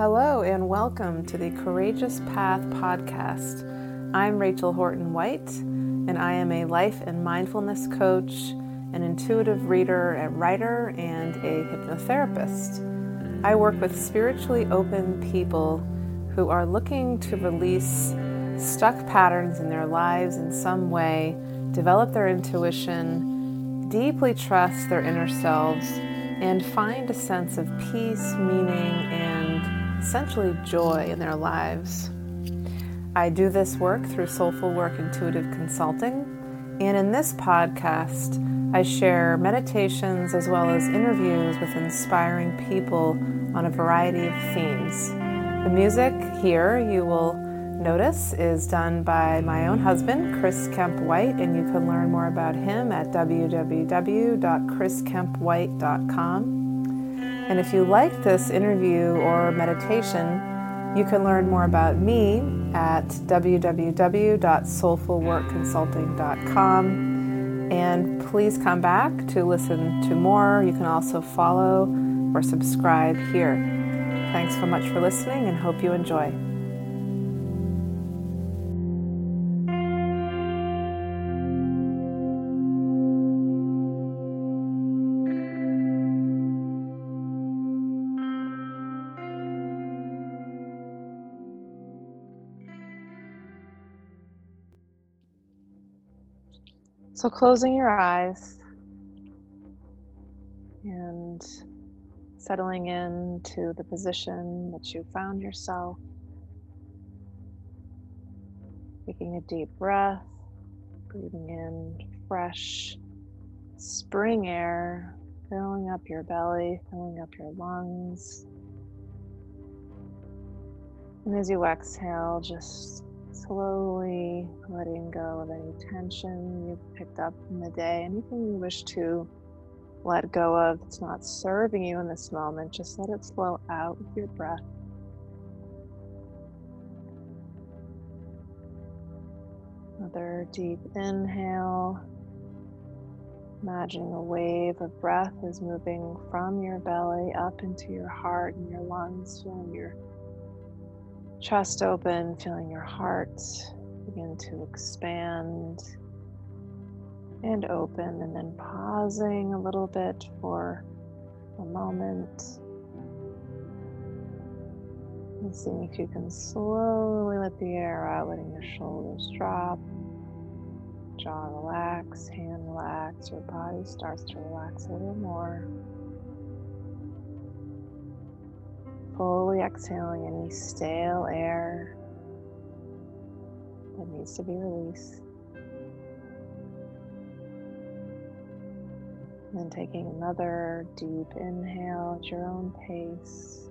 Hello, and welcome to the Courageous Path podcast. I'm Rachel Horton White, and I am a life and mindfulness coach, an intuitive reader and writer, and a hypnotherapist. I work with spiritually open people who are looking to release stuck patterns in their lives in some way, develop their intuition, deeply trust their inner selves, and find a sense of peace, meaning, and essentially joy in their lives. I do this work through Soulful Work Intuitive Consulting, and in this podcast, I share meditations as well as interviews with inspiring people on a variety of themes. The music here you will notice is done by my own husband, Chris Kemp White, and you can learn more about him at www.chriskempwhite.com. And if you like this interview or meditation, you can learn more about me at www.soulfulworkconsulting.com. And please come back to listen to more. You can also follow or subscribe here. Thanks so much for listening and hope you enjoy. So, closing your eyes and settling into the position that you found yourself, taking a deep breath, breathing in fresh spring air, filling up your belly, filling up your lungs. And as you exhale, just slowly letting go of any tension you've picked up in the day, anything you wish to let go of that's not serving you in this moment, just let it flow out with your breath. Another deep inhale. Imagining a wave of breath is moving from your belly up into your heart and your lungs, feeling your chest open, feeling your heart begin to expand and open, and then pausing a little bit for a moment. And seeing if you can slowly let the air out, letting your shoulders drop, jaw relax, hand relax, your body starts to relax a little more. Fully exhaling any stale air that needs to be released. And then taking another deep inhale at your own pace.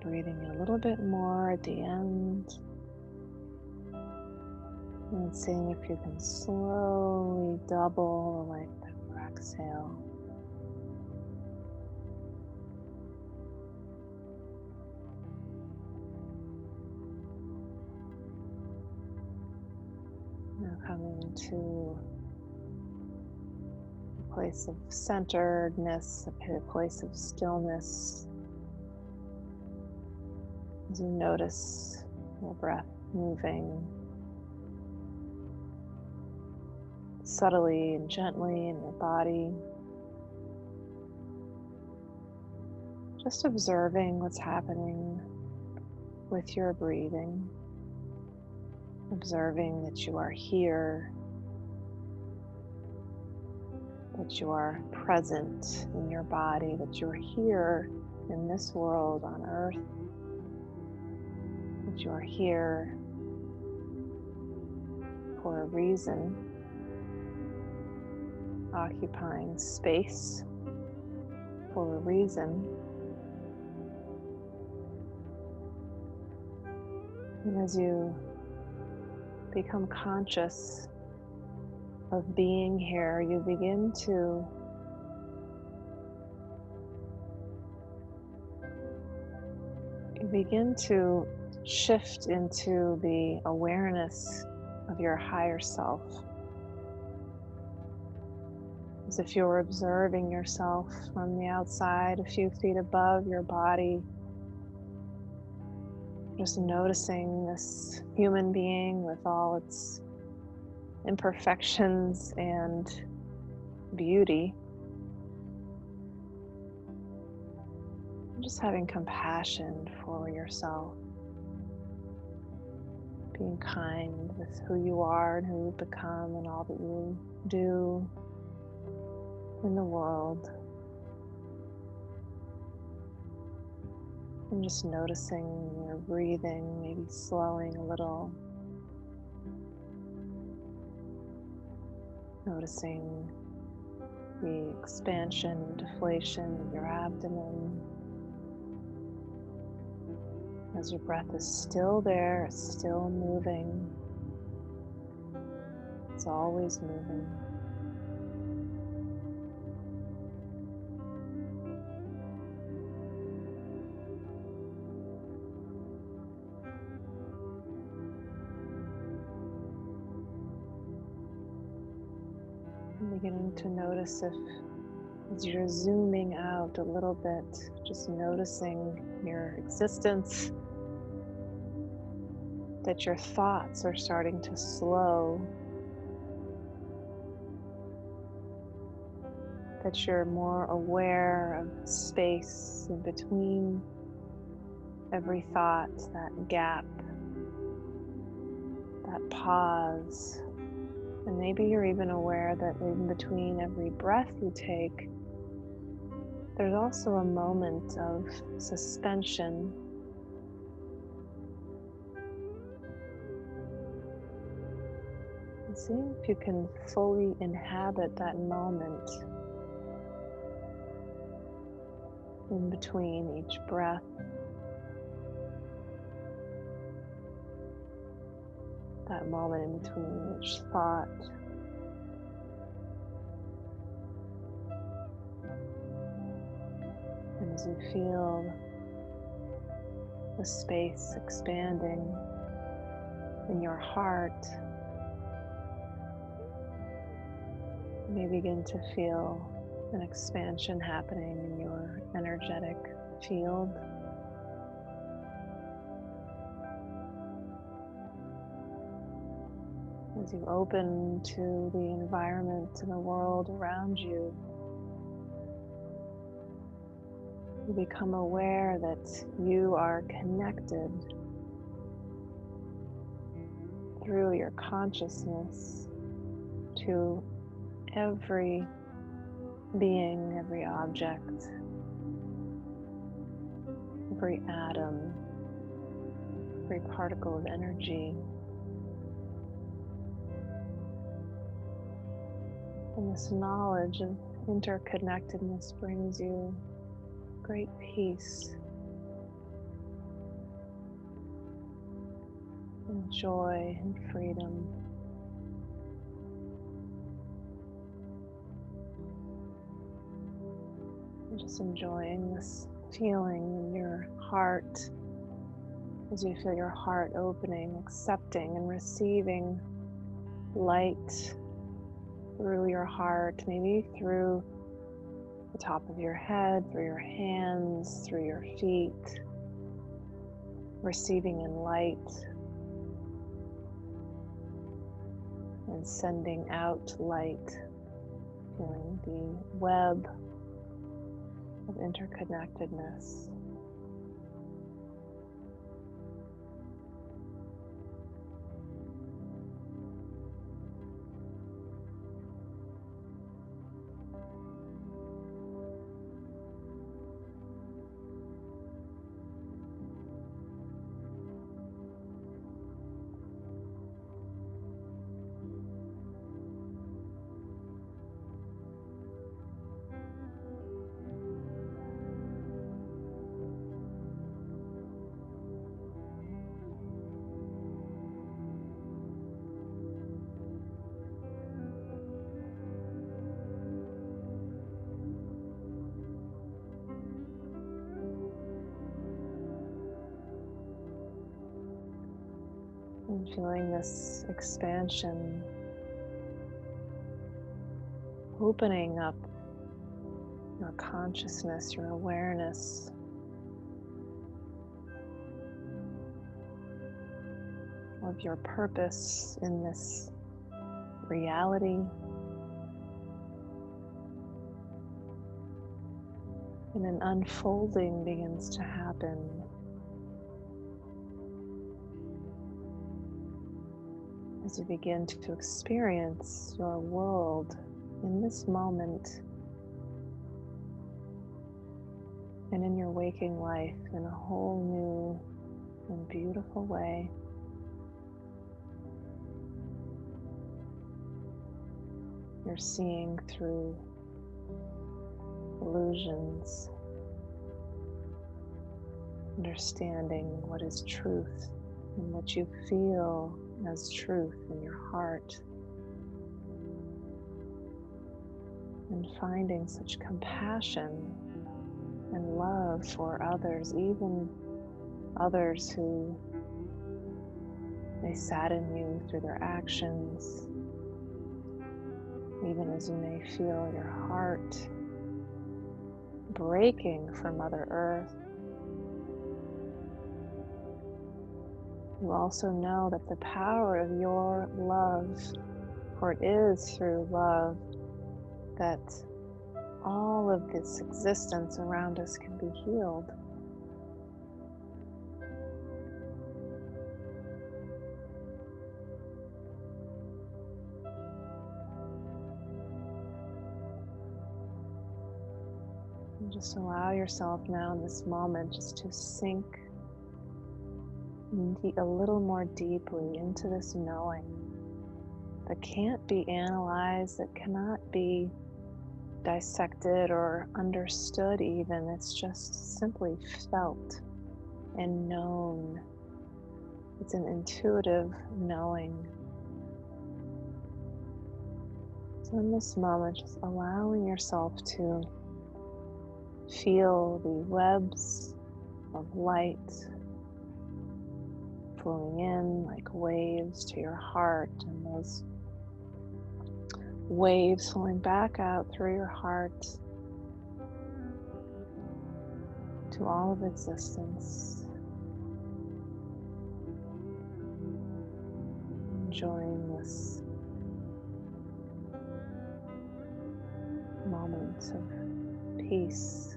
Breathing in a little bit more at the end. And seeing if you can slowly double the length of your exhale. Coming to a place of centeredness, a place of stillness. As you notice your breath moving subtly and gently in your body. Just observing what's happening with your breathing observing that you are here, that you are present in your body, that you're here in this world on earth, that you are here for a reason, occupying space for a reason. And as you become conscious of being here, you begin to you begin to shift into the awareness of your higher self. as if you were observing yourself from the outside, a few feet above your body. Just noticing this human being with all its imperfections and beauty. Just having compassion for yourself being kind with who you are and who you've become and all that you do in the world. And just noticing your breathing, maybe slowing a little. Noticing the expansion deflation of your abdomen as your breath is still there, still moving. It's always moving. Beginning to notice if as you're zooming out a little bit, just noticing your existence, that your thoughts are starting to slow, that you're more aware of space in between every thought, that gap, that pause. And maybe you're even aware that in between every breath you take, there's also a moment of suspension. And see if you can fully inhabit that moment in between each breath. That moment in between each thought. And as you feel the space expanding in your heart, you may begin to feel an expansion happening in your energetic field. As you open to the environment and the world around you, you become aware that you are connected through your consciousness to every being, every object, every atom, every particle of energy. And this knowledge of interconnectedness brings you great peace and joy and freedom. And just enjoying this feeling in your heart as you feel your heart opening, accepting and receiving light through your heart, maybe through the top of your head, through your hands, through your feet, receiving in light and sending out light, feeling the web of interconnectedness. Feeling this expansion opening up your consciousness, your awareness. Of your purpose in this reality. And an unfolding begins to happen. As you begin to experience your world in this moment and in your waking life in a whole new and beautiful way. You're seeing through illusions, understanding what is truth and what you feel as truth in your heart. And finding such compassion and love for others, even others who may sadden you through their actions, even as you may feel your heart breaking for Mother Earth. You also know that the power of your love, for it is through love that all of this existence around us can be healed. Just allow yourself now in this moment just to sink a little more deeply into this knowing that can't be analyzed, that cannot be dissected or understood, even. It's just simply felt and known. It's an intuitive knowing. So, in this moment, just allowing yourself to feel the webs of light flowing in like waves to your heart and those waves flowing back out through your heart to all of existence. Enjoying this moment of peace.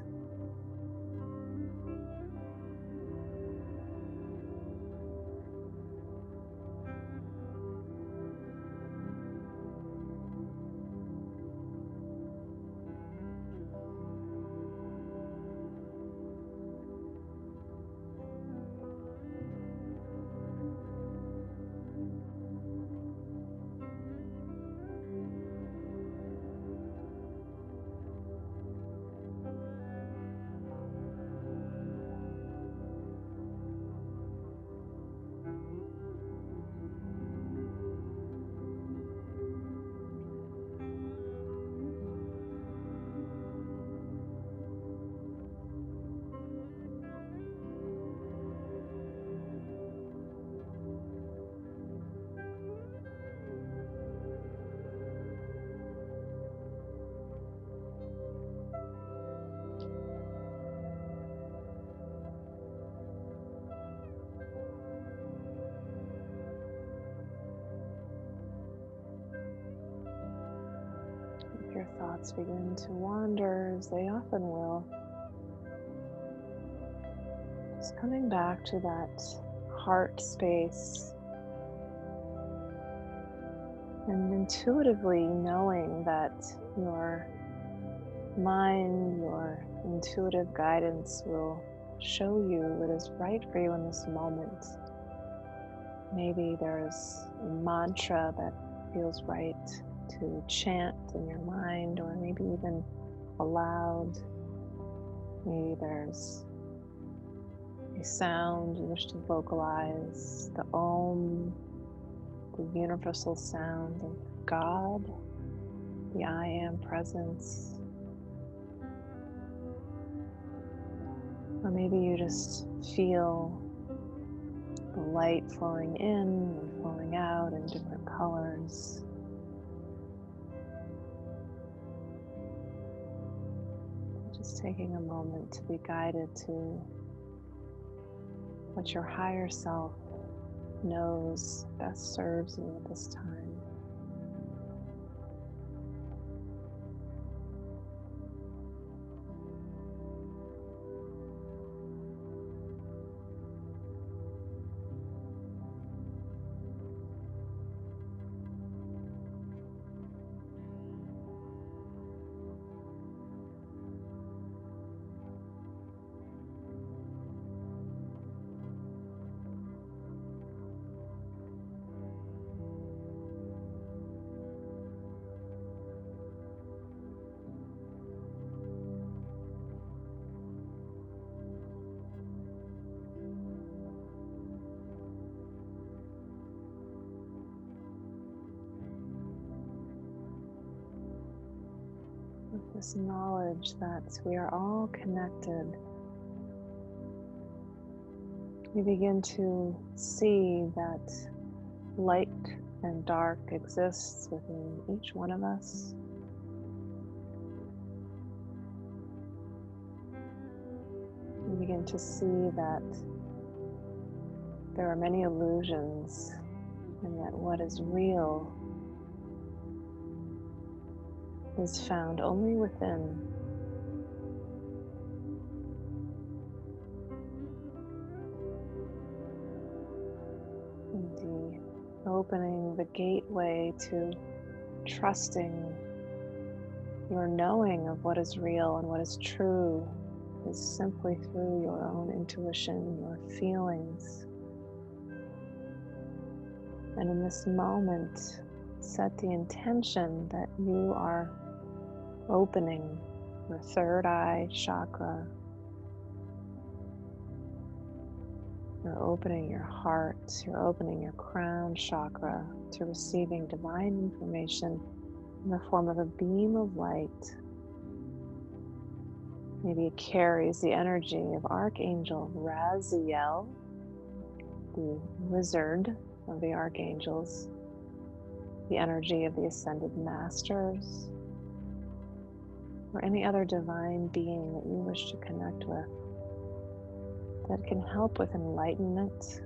Thoughts begin to wander, as they often will, just coming back to that heart space and intuitively knowing that your mind, your intuitive guidance will show you what is right for you in this moment. Maybe there's a mantra that feels right to chant in your mind or maybe even aloud. Maybe there's a sound you wish to vocalize, the Om, the universal sound of God, the I am presence. Or maybe you just feel the light flowing in and flowing out in different colors. Just taking a moment to be guided to what your higher self knows best serves you at this time. This knowledge that we are all connected, you begin to see that light and dark exists within each one of us. You begin to see that there are many illusions and that what is real is found only within. The opening the gateway to trusting your knowing of what is real and what is true is simply through your own intuition, your feelings. And in this moment, set the intention that you are opening your third eye chakra. You're opening your heart, you're opening your crown chakra to receiving divine information in the form of a beam of light. Maybe it carries the energy of Archangel Raziel, the wizard of the archangels, the energy of the ascended masters, or any other divine being that you wish to connect with that can help with enlightenment,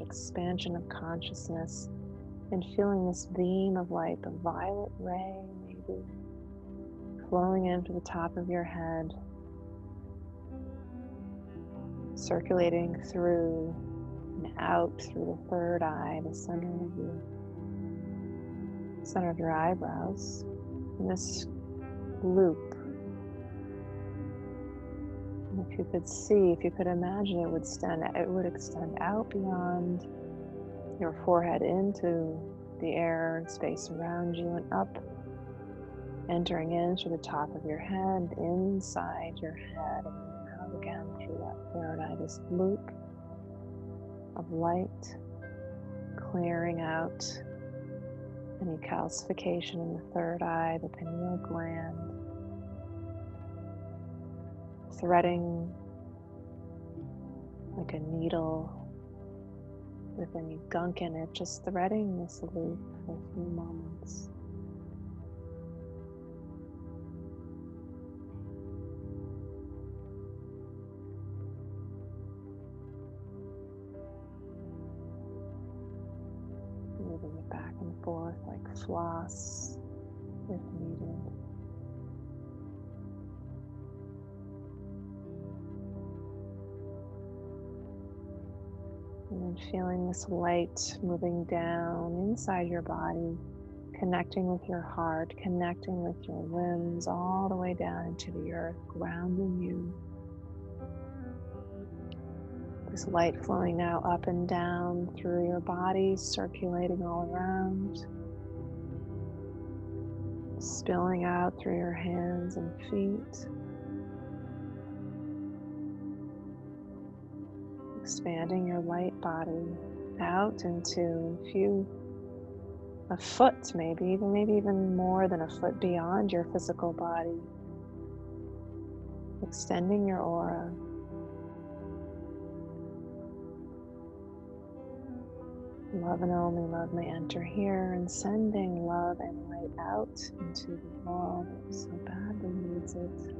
expansion of consciousness, and feeling this beam of light, the violet ray maybe, flowing into the top of your head, circulating through and out through the third eye, the center of your center of your eyebrows. And this loop if you could see, if you could imagine, it would stand, it would extend out beyond your forehead into the air and space around you and up, entering in through the top of your head, inside your head, and out again through that third eye. This loop of light clearing out any calcification in the third eye, the pineal gland threading like a needle with any gunk in it, just threading this loop for a few moments. Moving it back and forth like floss if needed. Feeling this light moving down inside your body, connecting with your heart, connecting with your limbs, all the way down into the earth, grounding you. This light flowing now up and down through your body, circulating all around, spilling out through your hands and feet. Expanding your light body out into a few a foot maybe even maybe even more than a foot beyond your physical body. Extending your aura. Love and only love may enter here and sending love and light out into the world. That so badly needs it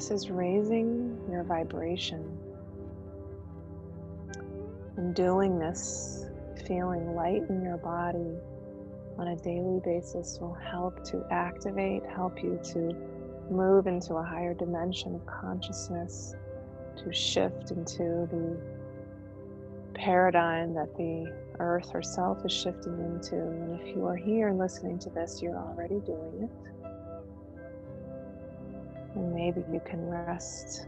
This is raising your vibration. And doing this, feeling light in your body on a daily basis will help to activate, help you to move into a higher dimension of consciousness, to shift into the paradigm that the earth herself is shifting into. And if you are here listening to this, you're already doing it. And maybe you can rest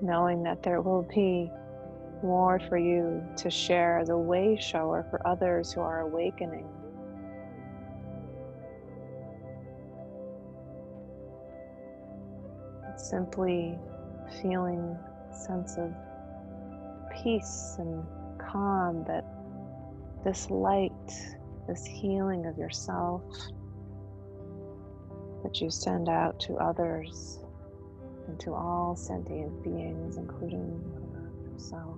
knowing that there will be more for you to share as a way shower for others who are awakening. It's simply feeling a sense of peace and calm that this light, this healing of yourself that you send out to others and to all sentient beings, including yourself,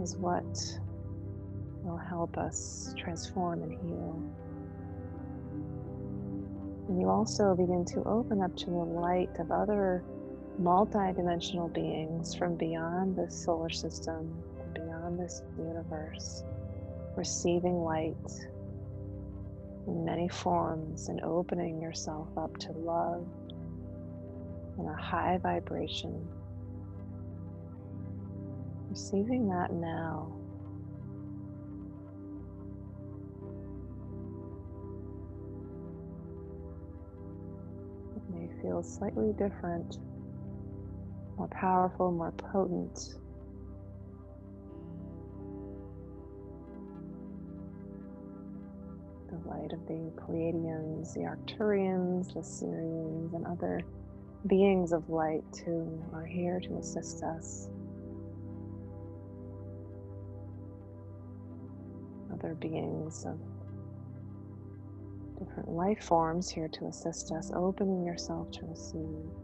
is what will help us transform and heal. And you also begin to open up to the light of other multidimensional beings from beyond this solar system, beyond this universe, receiving light in many forms and opening yourself up to love in a high vibration. Receiving that now. It may feel slightly different more powerful, more potent. Light of the Pleiadians, the Arcturians, the Sirians, and other beings of light who are here to assist us. Other beings of different life forms here to assist us, opening yourself to receive.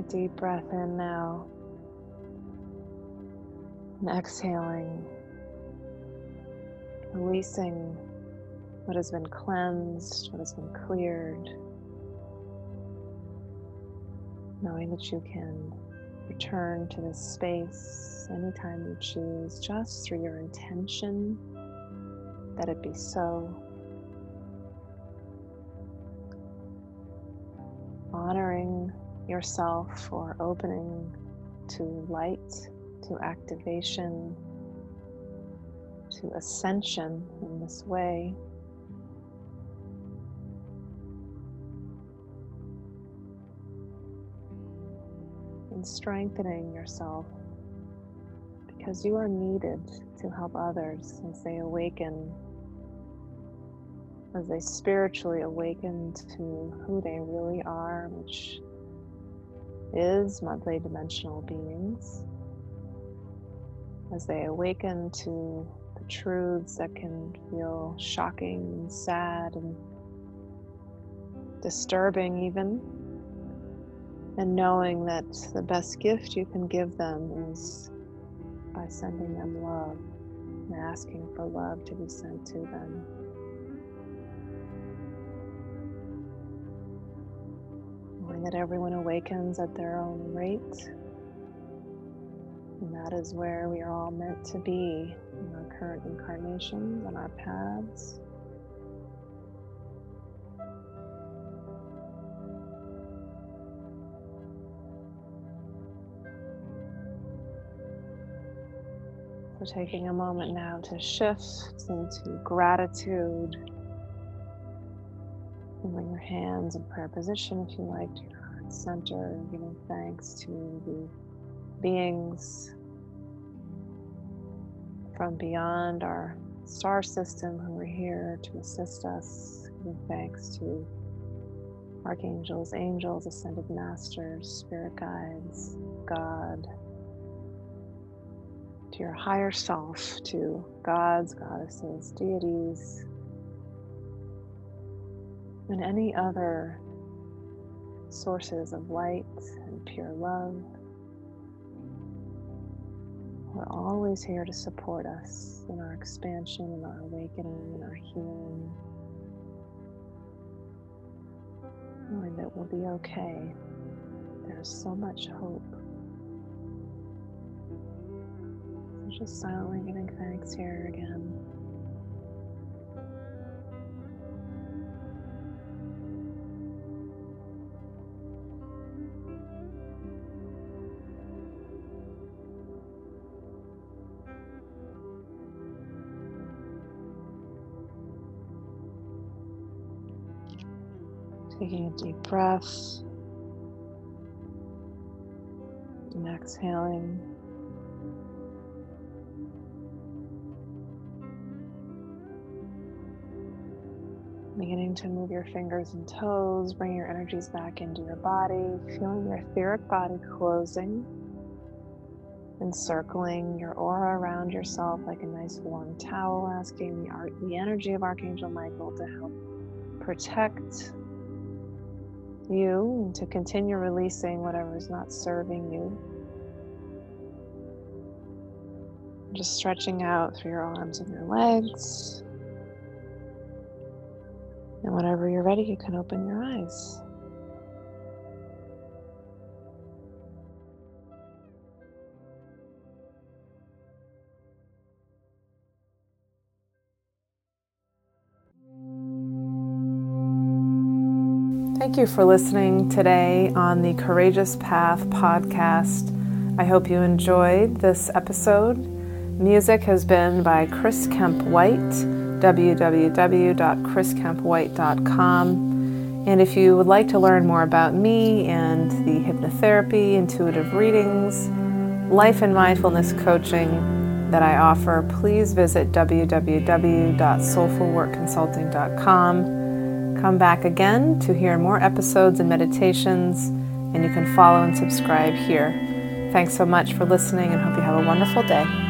A deep breath in now. And exhaling, releasing what has been cleansed, what has been cleared, knowing that you can return to this space anytime you choose, just through your intention that it be so. Yourself for opening to light, to activation, to ascension in this way. And strengthening yourself because you are needed to help others as they awaken, as they spiritually awaken to who they really are, which is multidimensional beings as they awaken to the truths that can feel shocking and sad and disturbing, even. And knowing that the best gift you can give them is by sending them love and asking for love to be sent to them. That everyone awakens at their own rate. And that is where we are all meant to be in our current incarnations and our paths. So, taking a moment now to shift into gratitude Bring your hands in prayer position if you like to your heart. center, giving thanks to the beings from beyond our star system who are here to assist us, giving thanks to archangels, angels, ascended masters, spirit guides, God, to your higher self, to gods, goddesses, deities, and any other sources of light and pure love. We're always here to support us in our expansion, in our awakening, in our healing. Knowing that we'll be okay. There's so much hope. So just silently giving thanks here again. Taking a deep breath and exhaling. Beginning to move your fingers and toes, bring your energies back into your body, feeling your etheric body closing, encircling your aura around yourself like a nice warm towel, asking the, the energy of Archangel Michael to help protect you and to continue releasing whatever is not serving you. Just stretching out through your arms and your legs. And whenever you're ready, you can open your eyes. Thank you for listening today on the Courageous Path podcast. I hope you enjoyed this episode. Music has been by Chris Kemp White, www.chriskempwhite.com. And if you would like to learn more about me and the hypnotherapy, intuitive readings, life and mindfulness coaching that I offer, please visit www.soulfulworkconsulting.com. Come back again to hear more episodes and meditations, and you can follow and subscribe here. Thanks so much for listening and hope you have a wonderful day.